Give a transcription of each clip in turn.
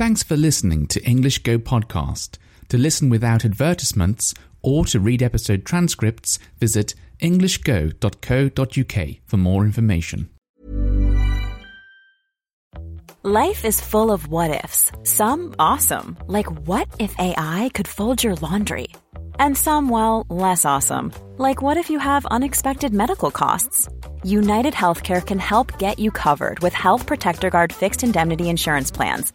Thanks for listening to English Go Podcast. To listen without advertisements or to read episode transcripts, visit englishgo.co.uk for more information. Life is full of what ifs. Some awesome, like what if AI could fold your laundry? And some, well, less awesome, like what if you have unexpected medical costs? United Healthcare can help get you covered with Health Protector Guard fixed indemnity insurance plans.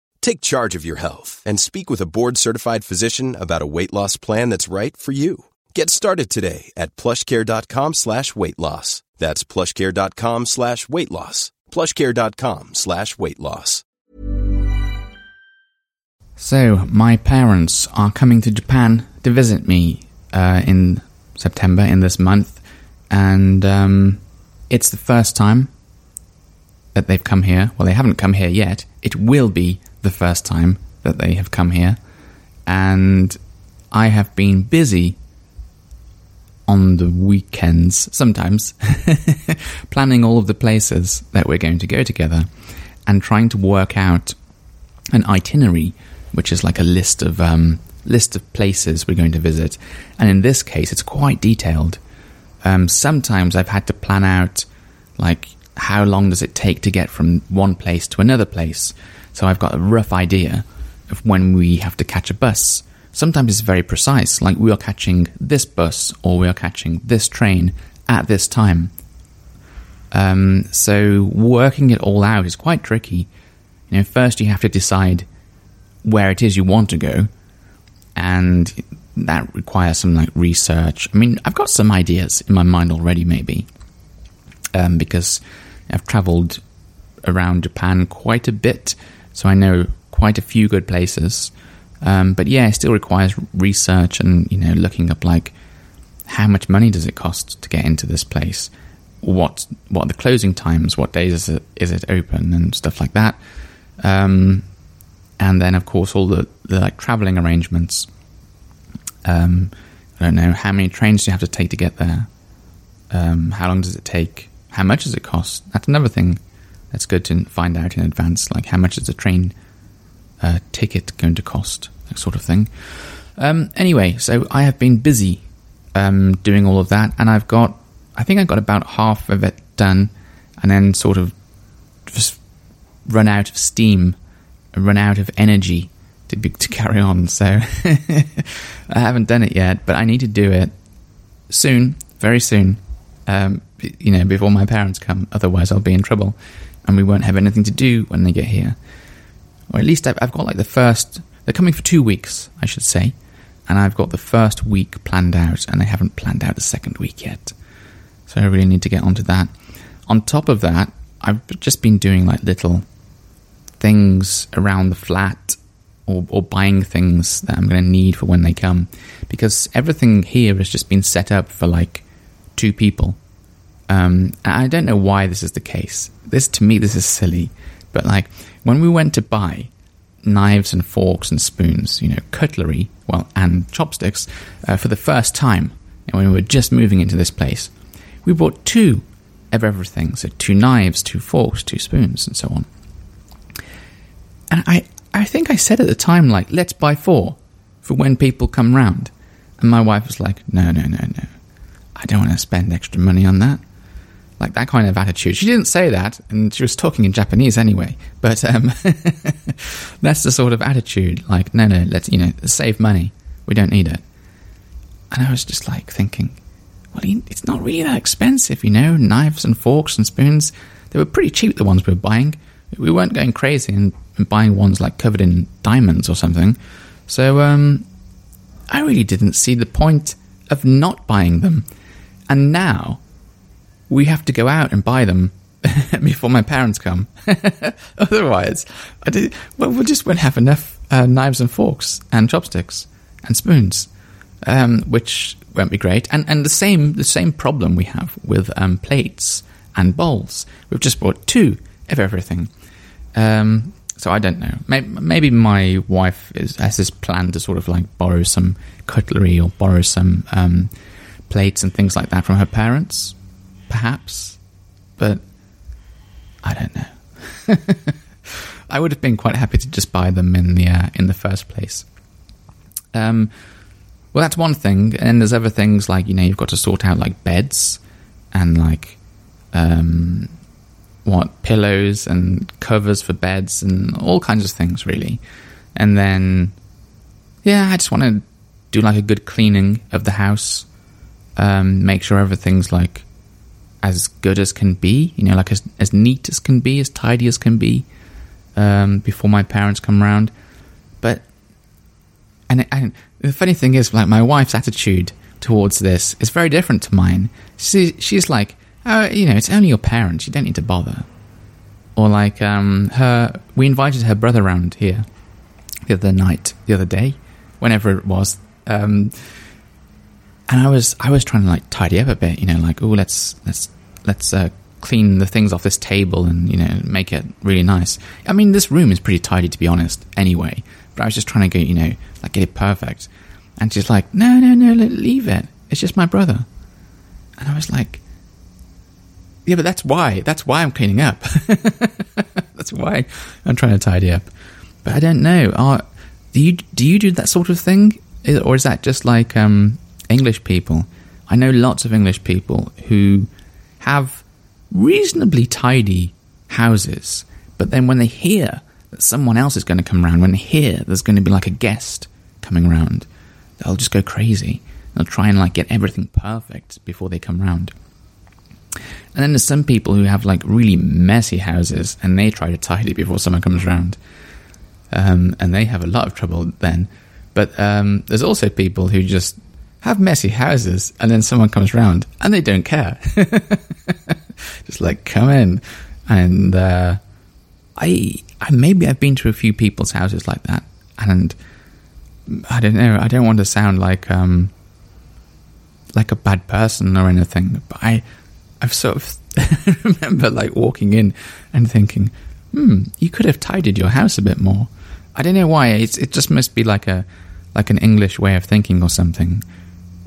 Take charge of your health and speak with a board-certified physician about a weight loss plan that's right for you. Get started today at plushcare.com slash weight loss. That's plushcare.com slash weight loss. plushcare.com slash weight loss. So, my parents are coming to Japan to visit me uh, in September, in this month, and um, it's the first time that they've come here. Well, they haven't come here yet. It will be the first time that they have come here, and I have been busy on the weekends, sometimes, planning all of the places that we're going to go together and trying to work out an itinerary, which is like a list of um, list of places we're going to visit. And in this case, it's quite detailed. Um, sometimes I've had to plan out like how long does it take to get from one place to another place. So I've got a rough idea of when we have to catch a bus. Sometimes it's very precise, like we are catching this bus or we are catching this train at this time. Um, so working it all out is quite tricky. You know, first you have to decide where it is you want to go, and that requires some like research. I mean, I've got some ideas in my mind already, maybe, um, because I've travelled around Japan quite a bit, so I know quite a few good places. Um, but yeah, it still requires research and you know looking up like how much money does it cost to get into this place, what what are the closing times, what days is it is it open, and stuff like that. Um, and then of course all the, the like traveling arrangements. Um, I don't know how many trains do you have to take to get there. Um, how long does it take? How much does it cost? That's another thing that's good to find out in advance. Like how much is a train uh, ticket going to cost? That sort of thing. Um, anyway, so I have been busy um, doing all of that, and I've got, I think I got about half of it done, and then sort of just run out of steam, run out of energy to be, to carry on. So I haven't done it yet, but I need to do it soon, very soon. Um, you know, before my parents come. Otherwise, I'll be in trouble, and we won't have anything to do when they get here. Or at least I've, I've got like the first. They're coming for two weeks, I should say, and I've got the first week planned out, and I haven't planned out the second week yet. So I really need to get onto that. On top of that, I've just been doing like little things around the flat or, or buying things that I'm going to need for when they come because everything here has just been set up for like two people. Um, I don't know why this is the case. This to me, this is silly. But like when we went to buy knives and forks and spoons, you know, cutlery, well, and chopsticks uh, for the first time, and when we were just moving into this place, we bought two of everything. So two knives, two forks, two spoons, and so on. And I, I think I said at the time, like, let's buy four for when people come round. And my wife was like, no, no, no, no. I don't want to spend extra money on that. Like that kind of attitude. She didn't say that, and she was talking in Japanese anyway. But um, that's the sort of attitude. Like, no, no, let's you know save money. We don't need it. And I was just like thinking, well, it's not really that expensive, you know. Knives and forks and spoons, they were pretty cheap. The ones we were buying, we weren't going crazy and, and buying ones like covered in diamonds or something. So um, I really didn't see the point of not buying them. And now we have to go out and buy them before my parents come. Otherwise, I did, well, we just won't have enough uh, knives and forks and chopsticks and spoons, um, which won't be great. And and the same the same problem we have with um, plates and bowls. We've just bought two of everything. Um, so I don't know. Maybe, my wife is, has this plan to sort of like borrow some cutlery or borrow some um, plates and things like that from her parents, perhaps. But I don't know. I would have been quite happy to just buy them in the uh, in the first place. Um, well, that's one thing, and there's other things like you know you've got to sort out like beds and like um, what pillows and covers for beds and all kinds of things really. And then yeah, I just want to do like a good cleaning of the house, um, make sure everything's like as good as can be, you know, like as as neat as can be, as tidy as can be, um, before my parents come around. But and, and the funny thing is, like my wife's attitude towards this is very different to mine. She she's like, uh, you know, it's only your parents. You don't need to bother. Or like um, her, we invited her brother around here the other night, the other day, whenever it was. Um, and I was, I was trying to like tidy up a bit, you know, like oh, let's let's let's uh, clean the things off this table and you know make it really nice. I mean, this room is pretty tidy to be honest, anyway. But I was just trying to get you know like get it perfect. And she's like, no, no, no, leave it. It's just my brother. And I was like, yeah, but that's why. That's why I'm cleaning up. that's why I'm trying to tidy up. But I don't know. Are, do you do you do that sort of thing, or is that just like um, English people? I know lots of English people who have reasonably tidy houses, but then when they hear that someone else is going to come around, when they hear there's going to be like a guest coming around, they'll just go crazy. They'll try and like get everything perfect before they come round. And then there's some people who have like really messy houses and they try to tidy before someone comes around. Um, and they have a lot of trouble then. But um, there's also people who just have messy houses and then someone comes around and they don't care. just like come in. And uh, I, I maybe I've been to a few people's houses like that. And I don't know, I don't want to sound like um, like a bad person or anything, but I I've sort of remember like walking in and thinking, hmm, you could have tidied your house a bit more. I don't know why. It's, it just must be like a like an English way of thinking or something.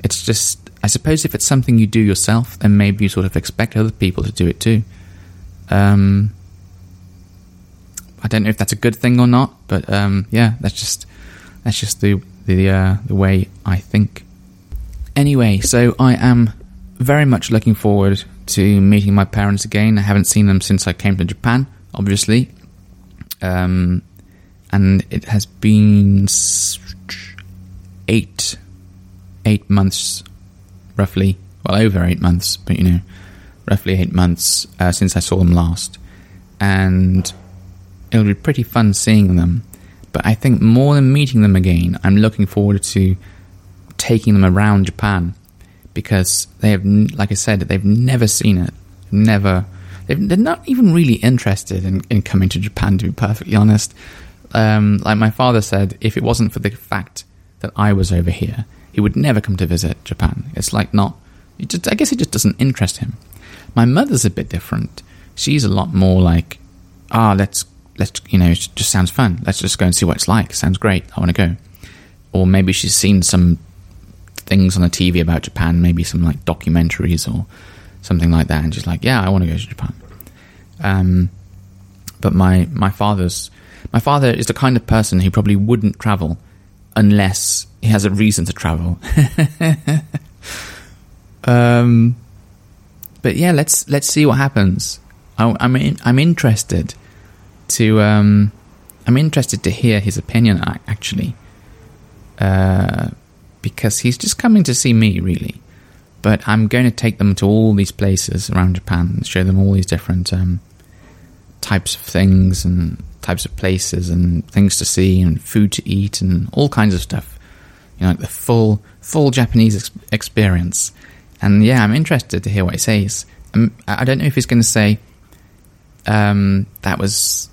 It's just, I suppose, if it's something you do yourself, then maybe you sort of expect other people to do it too. Um, I don't know if that's a good thing or not, but um, yeah, that's just that's just the the uh, the way I think. Anyway, so I am very much looking forward to meeting my parents again. I haven't seen them since I came to Japan, obviously. Um, and it has been eight eight months, roughly. Well, over eight months, but you know, roughly eight months uh, since I saw them last, and it'll be pretty fun seeing them. But I think more than meeting them again, I'm looking forward to taking them around Japan because they have, like I said, they've never seen it. Never. they are not even really interested in, in coming to Japan, to be perfectly honest. Um, like my father said, if it wasn't for the fact that I was over here, he would never come to visit Japan. It's like not. It just, I guess it just doesn't interest him. My mother's a bit different. She's a lot more like, ah, let's let's you know, it just sounds fun. Let's just go and see what it's like. Sounds great. I want to go. Or maybe she's seen some things on the TV about Japan, maybe some like documentaries or something like that, and she's like, "Yeah, I want to go to Japan." Um, but my my father's my father is the kind of person who probably wouldn't travel unless he has a reason to travel. um, but yeah, let's let's see what happens. I, I'm in, I'm interested to um, I'm interested to hear his opinion actually, uh, because he's just coming to see me really. But I'm going to take them to all these places around Japan and show them all these different um, types of things and types of places and things to see and food to eat and all kinds of stuff. You know, like the full full Japanese ex- experience. And yeah, I'm interested to hear what he says. Um, I don't know if he's going to say um, that was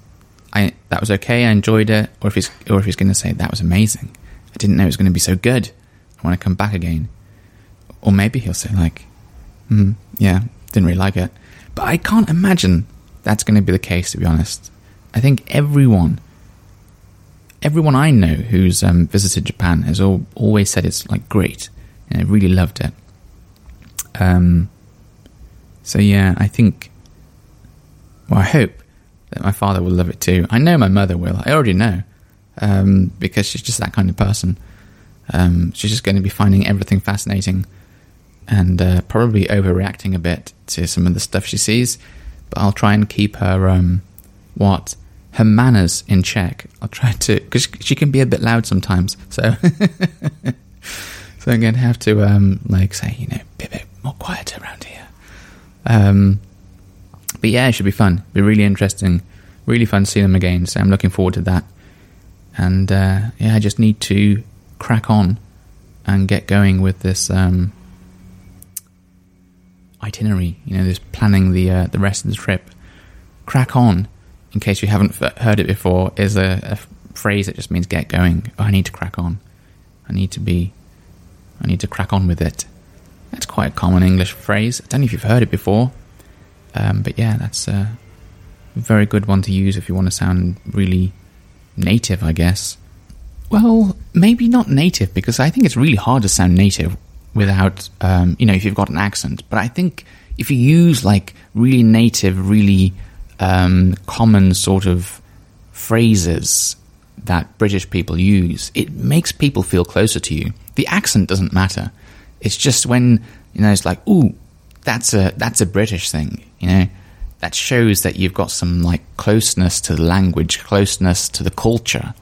I that was okay. I enjoyed it, or if he's or if he's going to say that was amazing. I didn't know it was going to be so good. I want to come back again. Or maybe he'll say like, mm, yeah, didn't really like it. But I can't imagine that's going to be the case. To be honest, I think everyone, everyone I know who's um, visited Japan has all, always said it's like great, and I really loved it. Um. So yeah, I think. Well, I hope that my father will love it too. I know my mother will. I already know um, because she's just that kind of person. Um, she's just going to be finding everything fascinating and uh, probably overreacting a bit to some of the stuff she sees. But I'll try and keep her um, what her manners in check. I'll try to because she can be a bit loud sometimes. So so I'm going to have to um, like say you know be a bit more quiet around here. Um, but yeah, it should be fun. Be really interesting, really fun to see them again. So I'm looking forward to that. And uh, yeah, I just need to crack on and get going with this um, itinerary. You know, just planning the uh, the rest of the trip. Crack on, in case you haven't heard it before, is a, a phrase that just means get going. Oh, I need to crack on. I need to be. I need to crack on with it. That's quite a common English phrase. I don't know if you've heard it before. Um, but yeah, that's a very good one to use if you want to sound really native, I guess. Well, maybe not native because I think it's really hard to sound native without, um, you know, if you've got an accent. But I think if you use like really native, really um, common sort of phrases that British people use, it makes people feel closer to you. The accent doesn't matter. It's just when, you know, it's like, ooh, that's a that's a British thing, you know. That shows that you've got some like closeness to the language, closeness to the culture.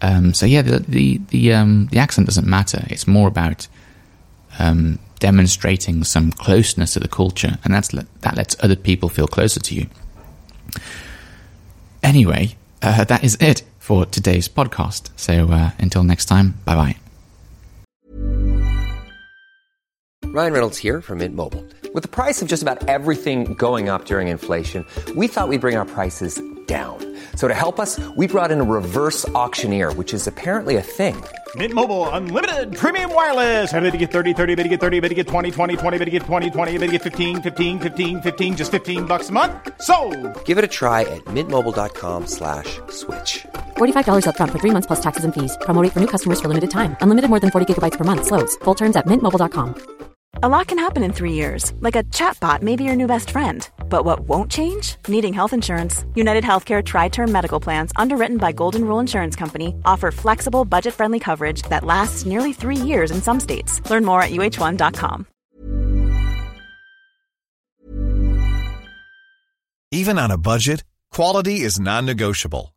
Um, so yeah, the the the, um, the, accent doesn't matter. It's more about um, demonstrating some closeness to the culture, and that's that lets other people feel closer to you. Anyway, uh, that is it for today's podcast. So uh, until next time, bye bye. Ryan Reynolds here from Mint Mobile. With the price of just about everything going up during inflation, we thought we'd bring our prices down. So to help us, we brought in a reverse auctioneer, which is apparently a thing. Mint Mobile unlimited premium wireless. Ready to get 30, 30, bit to get 30, bit to get 20, 20, 20, bit to get 20, 20, bit to get 15, 15, 15, 15 just 15 bucks a month. So, Give it a try at mintmobile.com/switch. slash $45 up front for 3 months plus taxes and fees. Promo for new customers for limited time. Unlimited more than 40 gigabytes per month slows. Full terms at mintmobile.com. A lot can happen in 3 years. Like a chatbot may be your new best friend but what won't change? Needing health insurance. United Healthcare TriTerm Medical Plans, underwritten by Golden Rule Insurance Company, offer flexible, budget friendly coverage that lasts nearly three years in some states. Learn more at uh1.com. Even on a budget, quality is non negotiable.